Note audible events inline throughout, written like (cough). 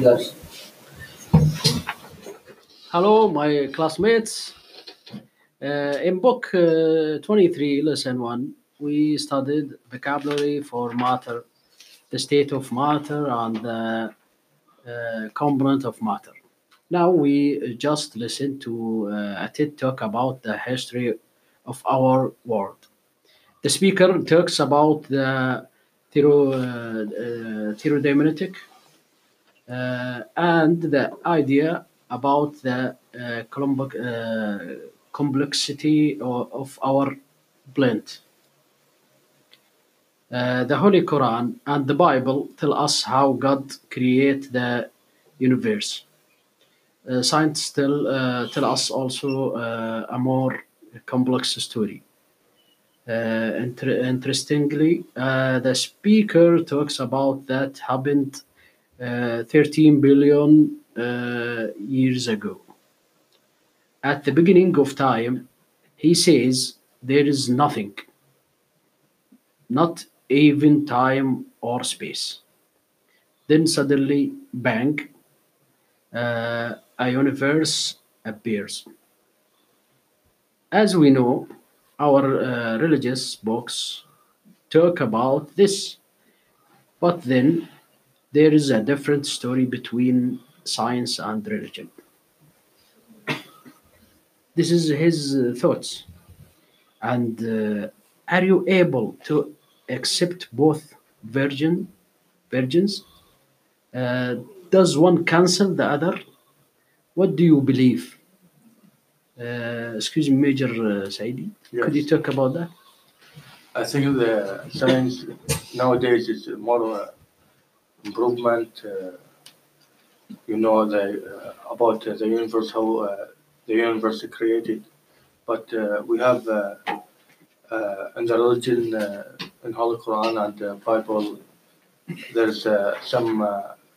Yes. Hello, my classmates. Uh, in book uh, 23, lesson 1, we studied vocabulary for matter, the state of matter, and the uh, component of matter. Now we just listen to uh, a TED talk about the history of our world. The speaker talks about the thero, uh, uh, thermodynamic uh, and the idea about the uh, uh, complexity of, our planet. Uh, the Holy Quran and the Bible tell us how God created the universe. Uh, scientists tell, uh, tell us also uh, a more complex story. Uh, inter- interestingly, uh, the speaker talks about that happened uh, 13 billion uh, years ago. At the beginning of time, he says there is nothing, not even time or space. Then suddenly, bang, uh, a universe appears. As we know, our uh, religious books talk about this, but then there is a different story between science and religion. This is his uh, thoughts. And uh, are you able to accept both virgin virgins? Uh, does one cancel the other? What do you believe? Uh, excuse me, Major uh, Saidi. Could you talk about that? I think the science nowadays is more uh, improvement. Uh, you know the uh, about the universe, how uh, the universe created, but we have in the religion, in Holy Quran and Bible, there's some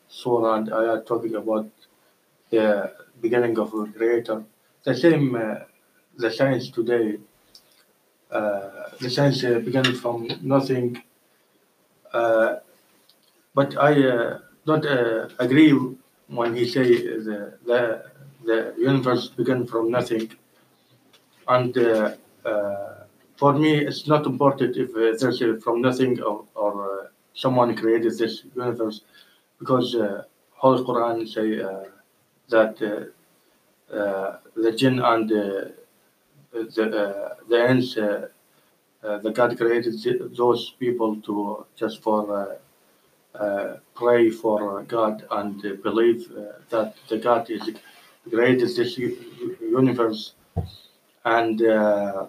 surah and ayat talking about the beginning of the Creator. The same, uh, the science today uh, the science uh, began from nothing. But I uh, don't uh, agree when he say the, the the universe began from nothing. And uh, for me, it's not important if there's from nothing or, or someone created this universe, because Holy Quran say that uh, the jinn and uh, the uh, the ants, uh, the God created those people to just for pray for God and uh, believe uh, that the God is created this u- u- universe and uh,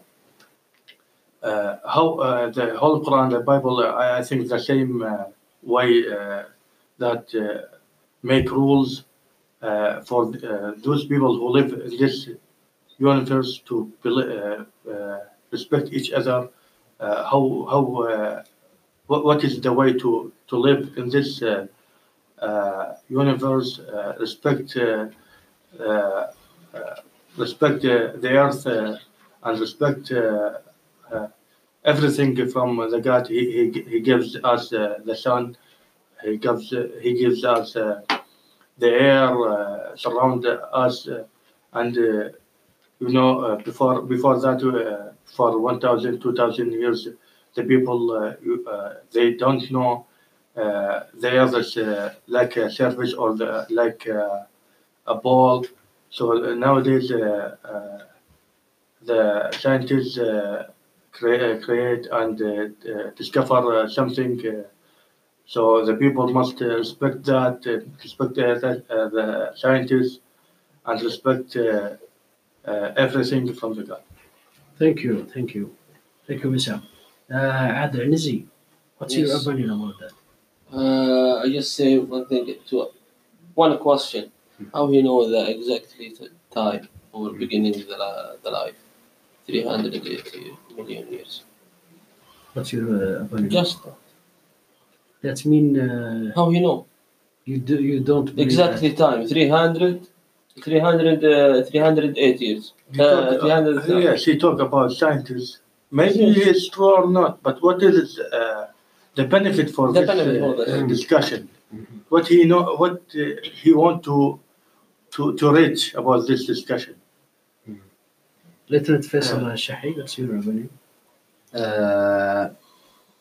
uh, how uh, the whole Quran, the Bible, uh, I, think the same uh, way uh, that uh, make rules uh, for uh, those people who live in this universe to uh, uh, respect each other. Uh, how how uh, what, what is the way to to live in this uh, uh, universe? Uh, respect uh, uh, respect uh, the earth and respect everything from the God. He he, he gives us the sun. He gives he gives us the air uh, surround us and. You know, before before that, for 1,000, 2,000 years, the people they don't know uh, the others uh, like a service or the, like uh, a ball. So uh, nowadays, uh, uh, the scientists uh, crea- create and uh, uh, discover uh, something. Uh, so the people must uh, respect that, uh, respect uh, that, uh, the scientists, and respect uh, uh, everything from the God. Thank you, thank you, thank you, Wissam. Uh, Adel Nizi, what's your opinion about that? Uh, I just say one thing to one question. How you know the exactly time or beginning the, the life? 380 million years. What's your uh. Just that. that mean uh, How you know? you do you don't believe Exactly time. 300, 300, uh, 308 years. He Uh, talk- 300, yes, he talk about scientists. Maybe Yes. it's true or not, but what is it uh, the benefit for The this benefit uh, for this. uh, discussion? what he know, what uh, he want to to to reach about this discussion. Literate Faisal Shahi, that's your revenue. Uh,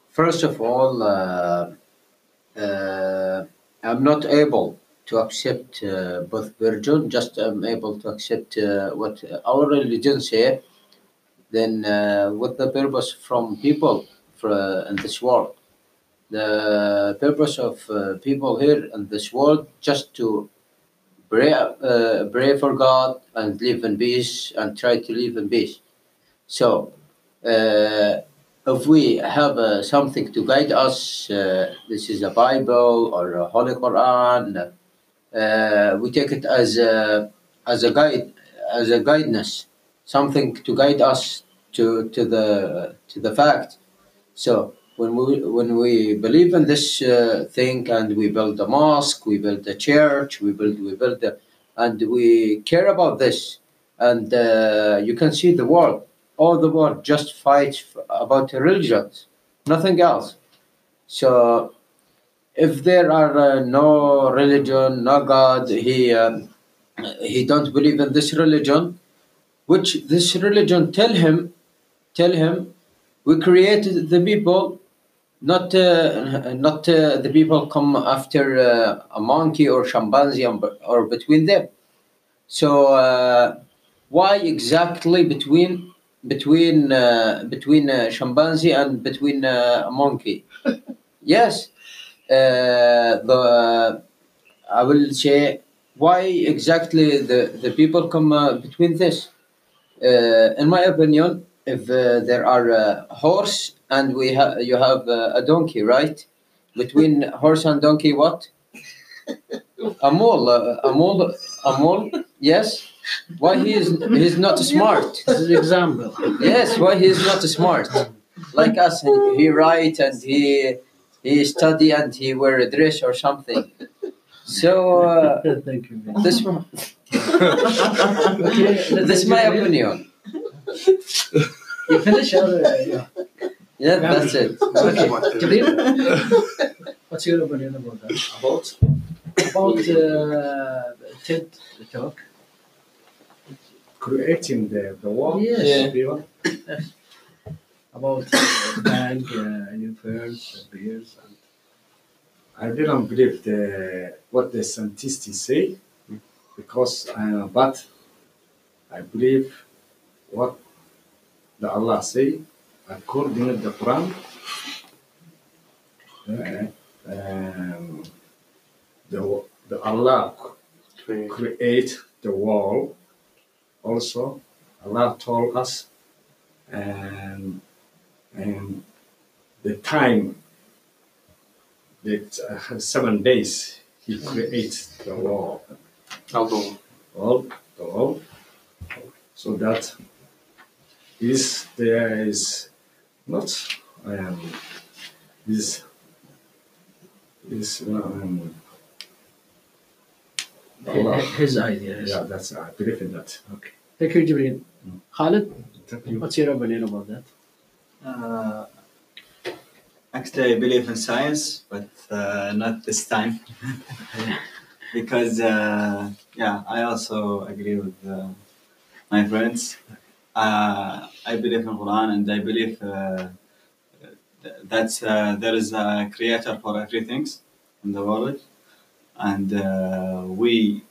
first of all, uh, uh, I'm not able to accept uh, both virgin. Just I'm able to accept uh, what our religion say. Then, uh, what the purpose from people for, in this world? The purpose of uh, people here in this world just to pray, uh, pray for God and live in peace and try to live in peace. So, uh, if we have uh, something to guide us, uh, this is a Bible or a Holy Quran, uh, we take it as a, as a guide, as a guidance, something to guide us to, to the to the fact. So when we when we believe in this uh, thing and we build a mosque, we build a church, we build we build a, and we care about this, and uh, you can see the world all the world just fights about religions, nothing else. So, if there are uh, no religion, no God, he um, he don't believe in this religion, which this religion tell him, tell him, we created the people, not uh, not uh, the people come after uh, a monkey or chimpanzee or, between them. So uh, why exactly between between uh, between uh, chimpanzee and between uh, a monkey. (laughs) yes, uh, the I will say why exactly the the people come uh, between this. Uh, in my opinion, if uh, there are a horse and we have you have uh, a donkey, right? Between horse and donkey, what? A mole, uh, a mole, a mole. Yes. Why he is he's not smart? This is an example. Yes, why he is not smart? Like us, he write and he he study and he wear a dress or something. So uh, (laughs) Thank you. this one. (laughs) Okay, this is my opinion. You finish or uh, yeah. Yeah, that's it. Okay, Jibril, what's your opinion about that? About About uh, TED talk. creating the, the world. Yes. Yeah. people. About uh, bank, uh, universe, uh, beers, and I didn't believe the what the scientists say because uh, but I believe what the Allah say according to the Quran. um, the the Allah create the world. Also, Allah told us, and and the time that uh, seven days He creates the world, Although all the world, so that is there is not um, this this um, Allah. his ideas. Yeah, that's I believe in that. Okay. Thank you, Jibril. Khalid, Thank you. what's your opinion about that? Uh, actually, I believe in science, but uh, not this time. (laughs) because, uh, yeah, I also agree with uh, my friends. Uh, I believe in Quran and I believe uh, that uh, there is a creator for everything in the world. And uh, we,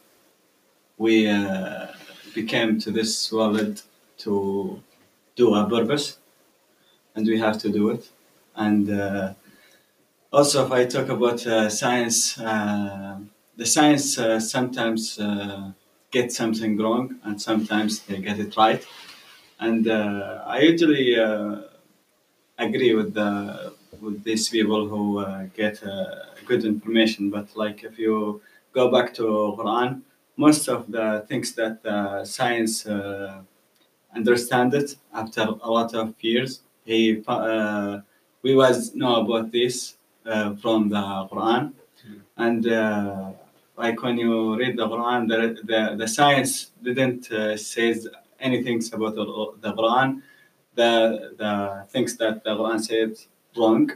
we uh, became to this world to do a purpose and we have to do it. And uh, also, if I talk about uh, science, uh, the science uh, sometimes uh, get something wrong, and sometimes they get it right. And uh, I usually uh, agree with the with these people who uh, get uh, good information. But like if you go back to Quran, most of the things that uh, science uh, understand it after a lot of years he uh, we was know about this uh, from the Quran, and uh, like when you read the Quran, the the, the science didn't uh, says anything about the, the Quran. The the things that the Quran said wrong.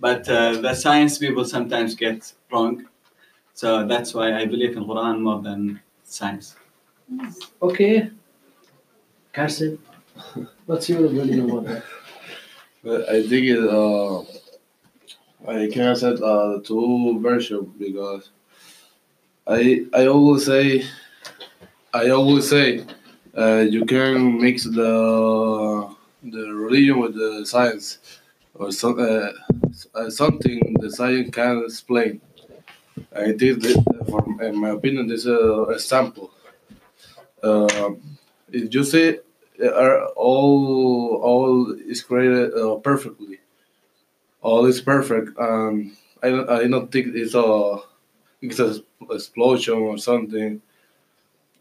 but uh, the science people sometimes get wrong. So that's why I believe in Quran more than science. Okay. Carson, (laughs) what's your opinion about that? But I think it, uh, I can accept uh, two versions because I I always say I always say uh, you can mix the the religion with the science or some, uh, uh, something the science can explain. I that, for in my opinion, this is a example. Uh, if you say are all all is created uh, perfectly. All is perfect. Um, I don't I don't think it's a it's a explosion or something.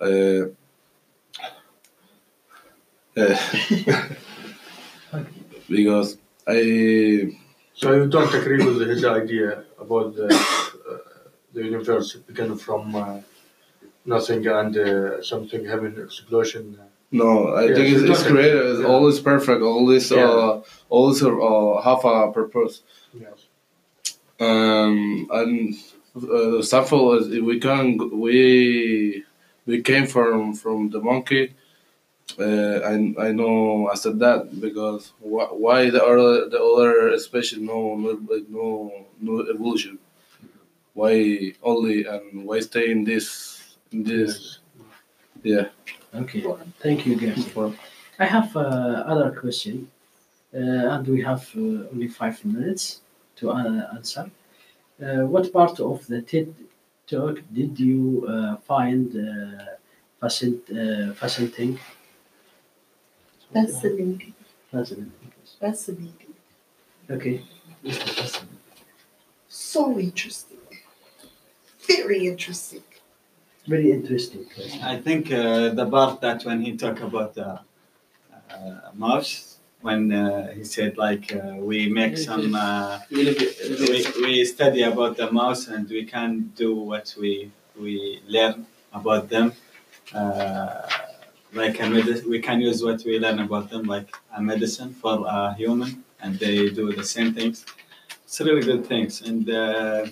Uh, uh, (laughs) because I So you don't agree with his idea about the uh, the universe beginning from uh, nothing and uh, something having explosion. no I Yes, think it's, it's created. It's yeah. all is perfect. All is Yeah. uh, all is uh, have a purpose. Yes. um, and uh, is we can we we came from from the monkey. Uh, I I know I said that because why, why the other the other species no no no, no evolution? Why only and why stay in this in this? Yeah. Okay. Thank you, guys. I have uh, other question, uh, and we have uh, only five minutes to uh, answer. Uh, what part of the TED talk did you uh, find uh, fascin- uh, fascinating? Fascinating. Fascinating. Fascinating. Okay. So interesting. Very interesting. Very interesting question. I think uh, the part that when he talked about the uh, mouse, when uh, he said like uh, we make some, uh, We we, study about the mouse and we can do what we we learn about them. Uh, like a medicine, we can use what we learn about them like a medicine for a human, and they do the same things. It's really good things, and uh,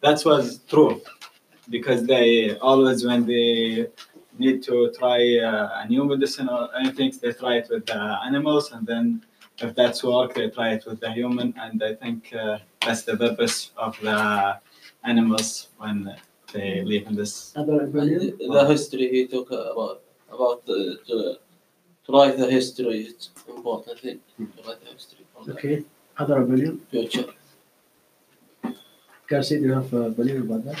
that was true because they always when they need to try uh, a new medicine or anything, they try it with the animals, and then if that's work, they try it with the human, and I think uh, that's the purpose of the animals when they live in this. Other And the history he talk about about the, to, to write the history is important thing to write the history Okay. Other opinion? future. Garcia, do you have a opinion about that?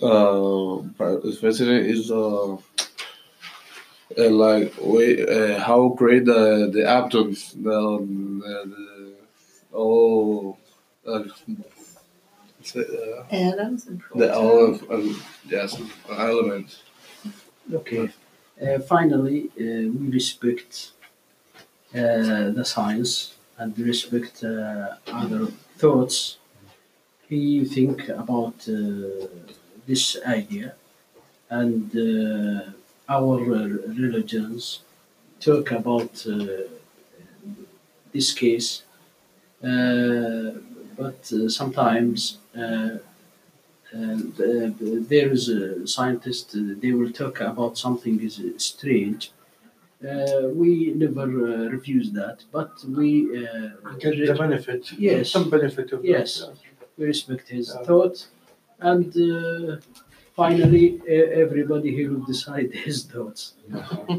Uh, but especially is uh, uh, like we uh, how great the the atoms the, the, the all uh, uh, Atoms and the protons. all of um, yes elements. Okay. Uh, finally, uh, we respect uh, the science and we respect uh, other thoughts. We think about uh, this idea and uh, our religions talk about uh, this case, uh, but uh, sometimes uh, uh, there is a scientist, they will talk about something is strange. Uh, we never uh, refuse that, but we uh, Get the benefit. Yes. Some benefit of Yes. that. we respect his thought, and uh, finally, e- everybody here will decide (laughs) his thoughts.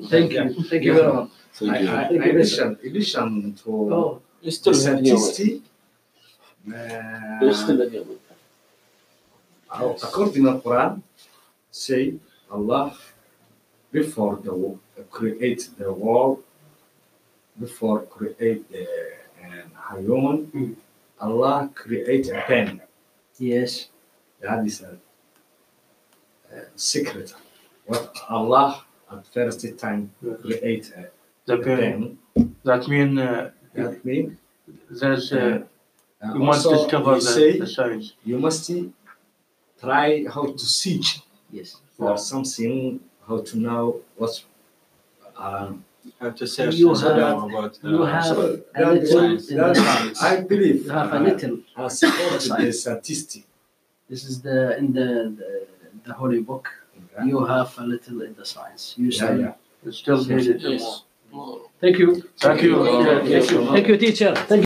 Thank you, thank you very much. Thank you. I, I, Thank you, in addition, in addition to Oh, You're still the a human. scientist, You're uh, still a human. according to Quran, say Allah before the wo- create the world, before create the uh, human, Mm. Allah create a pen. yes, That is a, a secret. What Allah at first time create a, The a pen. pen. That mean uh, That mean there's uh, uh, you must discover we the, say the science. you must try how to search yes, for something, how to know what's um, have to search You have- about the you have So a little science. in that- I believe You have a uh, little. I support the statistic. This is the in the the, the holy book. Yeah. You have a little in the science. You Yeah, study. yeah. It's still needed more. Yes. Thank you. Thank you. Thank you. Thank you, teacher. Thank